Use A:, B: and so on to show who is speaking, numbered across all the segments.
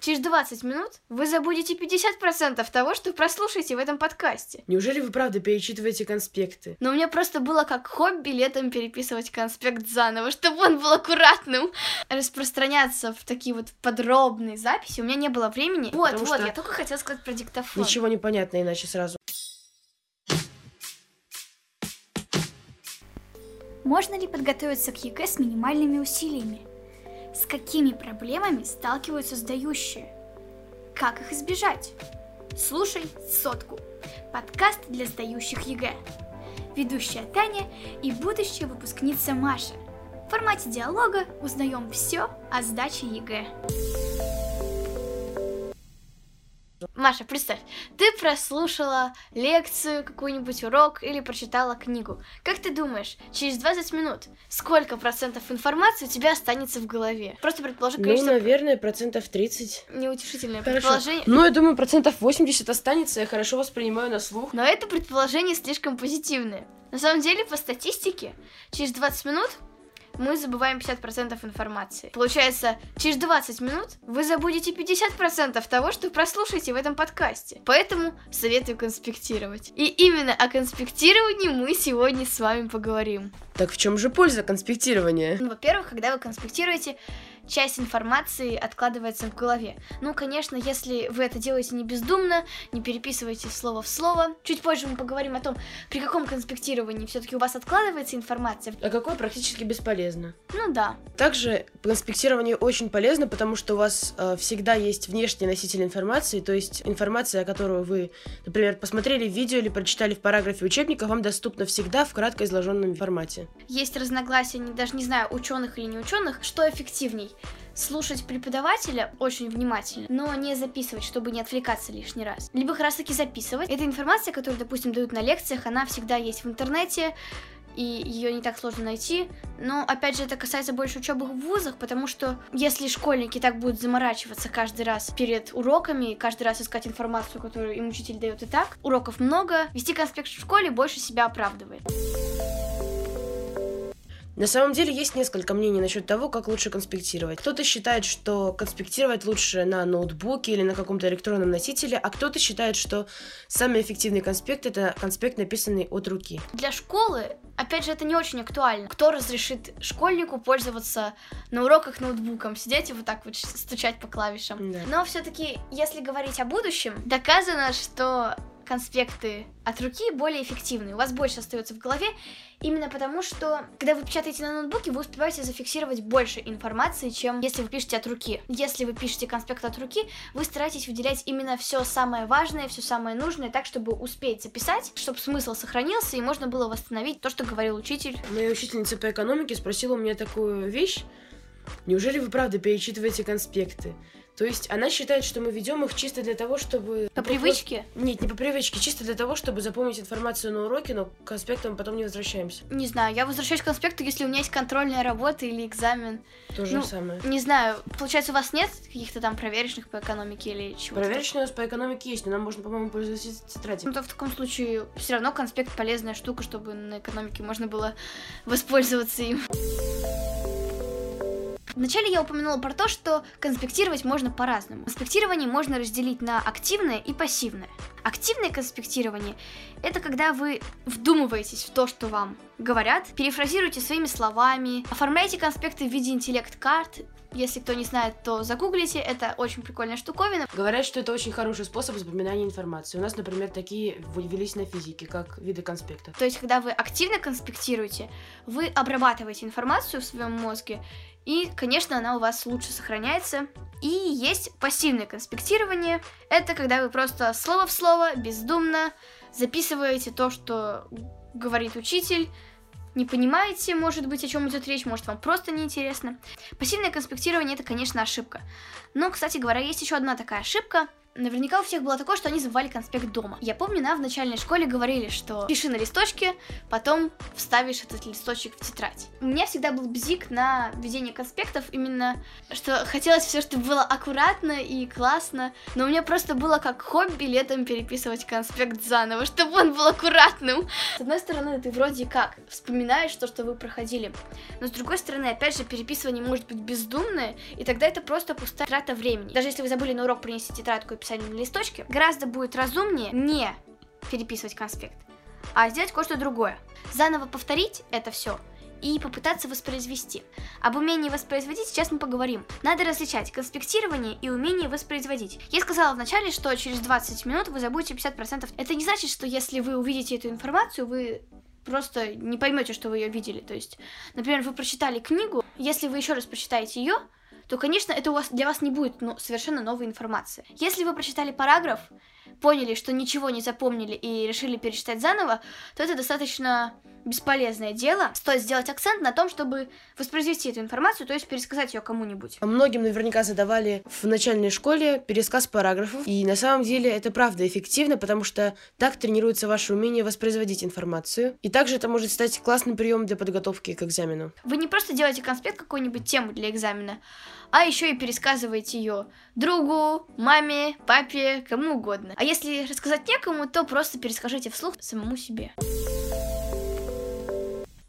A: Через 20 минут вы забудете 50% того, что прослушаете в этом подкасте.
B: Неужели вы правда перечитываете конспекты?
A: Но у меня просто было как хобби летом переписывать конспект заново, чтобы он был аккуратным. Распространяться в такие вот подробные записи у меня не было времени. Вот,
B: Потому
A: вот,
B: что
A: я только хотела сказать про диктофон.
B: Ничего не понятно иначе сразу.
C: Можно ли подготовиться к ЕГЭ с минимальными усилиями? С какими проблемами сталкиваются сдающие? Как их избежать? Слушай сотку. Подкаст для сдающих ЕГЭ. Ведущая Таня и будущая выпускница Маша. В формате диалога узнаем все о сдаче ЕГЭ.
A: Маша, представь, ты прослушала лекцию, какой-нибудь урок или прочитала книгу. Как ты думаешь, через 20 минут сколько процентов информации у тебя останется в голове? Просто предположи
B: Ну,
A: количество...
B: наверное, процентов 30.
A: Неутешительное
B: Хорошо.
A: предположение.
B: Ну, я думаю, процентов 80 останется, я хорошо воспринимаю на слух.
A: Но это предположение слишком позитивное. На самом деле, по статистике, через 20 минут мы забываем 50% информации. Получается, через 20 минут вы забудете 50% того, что прослушаете в этом подкасте. Поэтому советую конспектировать. И именно о конспектировании мы сегодня с вами поговорим.
B: Так в чем же польза конспектирования?
A: Ну, во-первых, когда вы конспектируете, часть информации откладывается в голове. Ну, конечно, если вы это делаете не бездумно, не переписываете слово в слово. Чуть позже мы поговорим о том, при каком конспектировании все-таки у вас откладывается информация.
B: А какое практически бесполезно.
A: Ну да.
B: Также конспектирование очень полезно, потому что у вас э, всегда есть внешний носитель информации, то есть информация, которую вы, например, посмотрели в видео или прочитали в параграфе учебника, вам доступна всегда в кратко изложенном формате.
A: Есть разногласия, не- даже не знаю, ученых или не ученых, что эффективней. Слушать преподавателя очень внимательно, но не записывать, чтобы не отвлекаться лишний раз. Либо как раз таки записывать. Эта информация, которую, допустим, дают на лекциях, она всегда есть в интернете, и ее не так сложно найти. Но, опять же, это касается больше учебы в вузах, потому что если школьники так будут заморачиваться каждый раз перед уроками, каждый раз искать информацию, которую им учитель дает и так, уроков много, вести конспект в школе больше себя оправдывает.
B: На самом деле есть несколько мнений насчет того, как лучше конспектировать. Кто-то считает, что конспектировать лучше на ноутбуке или на каком-то электронном носителе, а кто-то считает, что самый эффективный конспект это конспект, написанный от руки.
A: Для школы, опять же, это не очень актуально. Кто разрешит школьнику пользоваться на уроках ноутбуком, сидеть и вот так вот стучать по клавишам?
B: Да.
A: Но все-таки, если говорить о будущем, доказано, что конспекты от руки более эффективны. У вас больше остается в голове, именно потому что, когда вы печатаете на ноутбуке, вы успеваете зафиксировать больше информации, чем если вы пишете от руки. Если вы пишете конспект от руки, вы стараетесь выделять именно все самое важное, все самое нужное, так, чтобы успеть записать, чтобы смысл сохранился и можно было восстановить то, что говорил учитель.
B: Моя учительница по экономике спросила у меня такую вещь. Неужели вы правда перечитываете конспекты? То есть она считает, что мы ведем их чисто для того, чтобы...
A: По привычке?
B: Нет, не по привычке, чисто для того, чтобы запомнить информацию на уроке, но к конспектам потом не возвращаемся.
A: Не знаю, я возвращаюсь к конспекту, если у меня есть контрольная работа или экзамен.
B: То же
A: Ну,
B: самое.
A: Не знаю, получается, у вас нет каких-то там проверочных по экономике или чего-то?
B: Проверочный у нас по экономике есть, но нам можно, по-моему, пользоваться тетрадью.
A: Ну, то в таком случае все равно конспект полезная штука, чтобы на экономике можно было воспользоваться им. Вначале я упомянула про то, что конспектировать можно по-разному. Конспектирование можно разделить на активное и пассивное. Активное конспектирование – это когда вы вдумываетесь в то, что вам говорят, перефразируете своими словами, оформляете конспекты в виде интеллект-карт. Если кто не знает, то загуглите, это очень прикольная штуковина.
B: Говорят, что это очень хороший способ запоминания информации. У нас, например, такие ввелись на физике, как виды конспектов.
A: То есть, когда вы активно конспектируете, вы обрабатываете информацию в своем мозге, и, конечно, она у вас лучше сохраняется. И есть пассивное конспектирование. Это когда вы просто слово в слово, бездумно записываете то, что говорит учитель, не понимаете, может быть, о чем идет речь, может, вам просто неинтересно. Пассивное конспектирование это, конечно, ошибка. Но, кстати говоря, есть еще одна такая ошибка. Наверняка у всех было такое, что они забывали конспект дома. Я помню, нам в начальной школе говорили, что пиши на листочке, потом вставишь этот листочек в тетрадь. У меня всегда был бзик на ведение конспектов, именно что хотелось все, чтобы было аккуратно и классно, но у меня просто было как хобби летом переписывать конспект заново, чтобы он был аккуратным. С одной стороны, ты вроде как вспоминаешь то, что вы проходили, но с другой стороны, опять же, переписывание может быть бездумное, и тогда это просто пустая трата времени. Даже если вы забыли на урок принести тетрадку писать на листочке, гораздо будет разумнее не переписывать конспект, а сделать кое-что другое. Заново повторить это все и попытаться воспроизвести. Об умении воспроизводить сейчас мы поговорим. Надо различать конспектирование и умение воспроизводить. Я сказала вначале, что через 20 минут вы забудете 50%. Это не значит, что если вы увидите эту информацию, вы просто не поймете, что вы ее видели. То есть, например, вы прочитали книгу, если вы еще раз прочитаете ее, то, конечно, это у вас, для вас не будет ну, совершенно новой информации. Если вы прочитали параграф, поняли, что ничего не запомнили и решили перечитать заново, то это достаточно бесполезное дело. Стоит сделать акцент на том, чтобы воспроизвести эту информацию, то есть пересказать ее кому-нибудь.
B: Многим наверняка задавали в начальной школе пересказ параграфов, и на самом деле это правда эффективно, потому что так тренируется ваше умение воспроизводить информацию, и также это может стать классным приемом для подготовки к экзамену.
A: Вы не просто делаете конспект какой-нибудь темы для экзамена, а еще и пересказываете ее другу, маме, папе, кому угодно. А если рассказать некому, то просто перескажите вслух самому себе.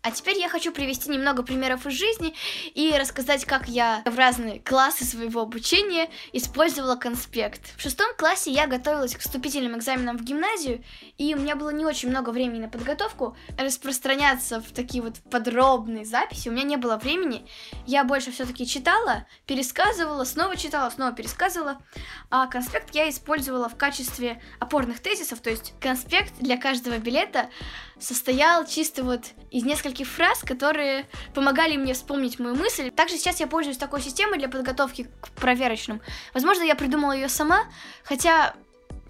A: А теперь я хочу привести немного примеров из жизни и рассказать, как я в разные классы своего обучения использовала конспект. В шестом классе я готовилась к вступительным экзаменам в гимназию, и у меня было не очень много времени на подготовку. Распространяться в такие вот подробные записи у меня не было времени. Я больше все-таки читала, пересказывала, снова читала, снова пересказывала. А конспект я использовала в качестве опорных тезисов, то есть конспект для каждого билета состоял чисто вот из нескольких фраз, которые помогали мне вспомнить мою мысль. Также сейчас я пользуюсь такой системой для подготовки к проверочным. Возможно, я придумала ее сама, хотя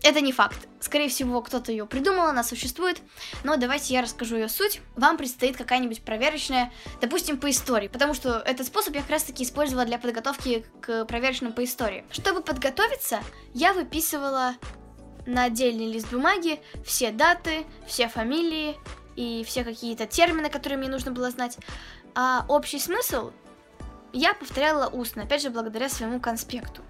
A: это не факт. Скорее всего, кто-то ее придумал, она существует. Но давайте я расскажу ее суть. Вам предстоит какая-нибудь проверочная, допустим, по истории. Потому что этот способ я как раз таки использовала для подготовки к проверочным по истории. Чтобы подготовиться, я выписывала на отдельный лист бумаги все даты, все фамилии и все какие-то термины, которые мне нужно было знать. А общий смысл я повторяла устно, опять же, благодаря своему конспекту.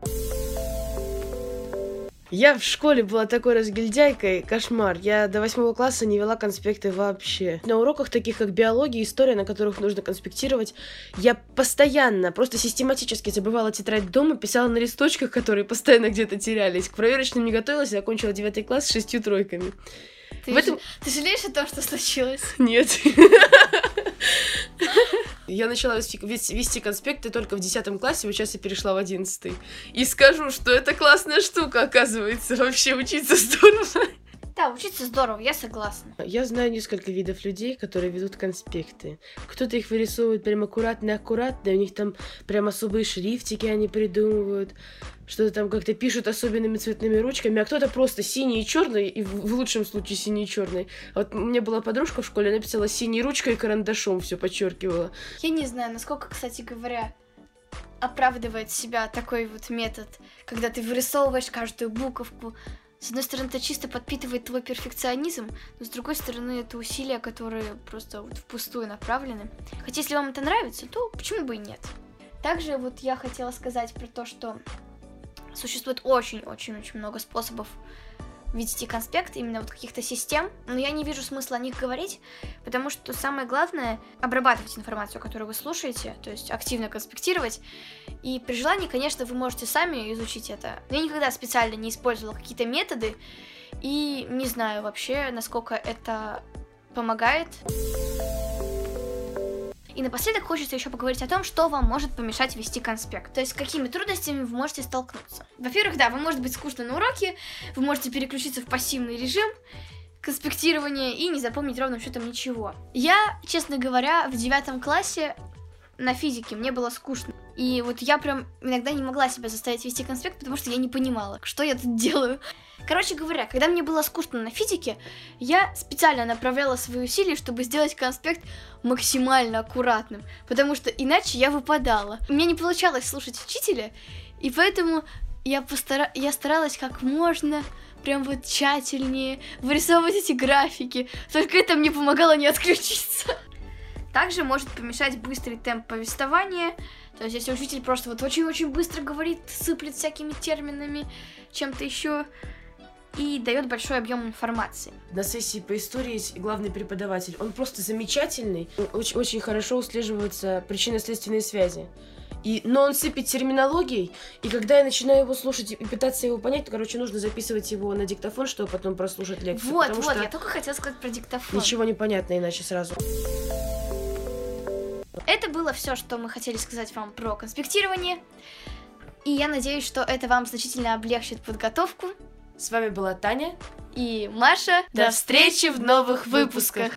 B: Я в школе была такой разгильдяйкой, кошмар. Я до восьмого класса не вела конспекты вообще. На уроках таких как биология, история, на которых нужно конспектировать, я постоянно, просто систематически забывала тетрадь дома, писала на листочках, которые постоянно где-то терялись. К проверочным не готовилась, я окончила девятый класс с шестью тройками.
A: Ты, в этом... ты жалеешь о том, что случилось?
B: Нет. Я начала вести, вести конспекты только в 10 классе, вот сейчас я перешла в 11. И скажу, что это классная штука, оказывается. Вообще учиться здорово.
A: Учиться здорово, я согласна.
B: Я знаю несколько видов людей, которые ведут конспекты. Кто-то их вырисовывает прям аккуратно-аккуратно, у них там прям особые шрифтики они придумывают, что-то там как-то пишут особенными цветными ручками, а кто-то просто синий и черный, и в лучшем случае синий и черный. Вот у меня была подружка в школе, написала синей ручкой и карандашом все подчеркивала.
A: Я не знаю, насколько, кстати говоря, оправдывает себя такой вот метод, когда ты вырисовываешь каждую буковку, с одной стороны, это чисто подпитывает твой перфекционизм, но с другой стороны, это усилия, которые просто вот впустую направлены. Хотя, если вам это нравится, то почему бы и нет? Также вот я хотела сказать про то, что существует очень-очень-очень много способов вести конспект, именно вот каких-то систем, но я не вижу смысла о них говорить, потому что самое главное обрабатывать информацию, которую вы слушаете, то есть активно конспектировать, и при желании, конечно, вы можете сами изучить это. Я никогда специально не использовала какие-то методы, и не знаю вообще, насколько это помогает. И напоследок хочется еще поговорить о том, что вам может помешать вести конспект. То есть, с какими трудностями вы можете столкнуться. Во-первых, да, вы можете быть скучно на уроке, вы можете переключиться в пассивный режим, конспектирования и не запомнить ровным счетом ничего. Я, честно говоря, в девятом классе на физике мне было скучно. И вот я прям иногда не могла себя заставить вести конспект, потому что я не понимала, что я тут делаю. Короче говоря, когда мне было скучно на физике, я специально направляла свои усилия, чтобы сделать конспект максимально аккуратным, потому что иначе я выпадала. У меня не получалось слушать учителя, и поэтому я, постара... я старалась как можно прям вот тщательнее вырисовывать эти графики. Только это мне помогало не отключиться. Также может помешать быстрый темп повествования. То есть, если учитель просто вот очень-очень быстро говорит, сыплет всякими терминами, чем-то еще, и дает большой объем информации.
B: На сессии по истории есть главный преподаватель. Он просто замечательный. Очень, очень хорошо услеживаются причинно-следственные связи. И, но он сыпет терминологией, и когда я начинаю его слушать и пытаться его понять, то, короче, нужно записывать его на диктофон, чтобы потом прослушать лекцию.
A: Вот, вот, я только хотела сказать про диктофон.
B: Ничего не понятно иначе сразу.
A: Это было все, что мы хотели сказать вам про конспектирование. И я надеюсь, что это вам значительно облегчит подготовку.
B: С вами была Таня
A: и Маша.
B: До встречи в новых выпусках.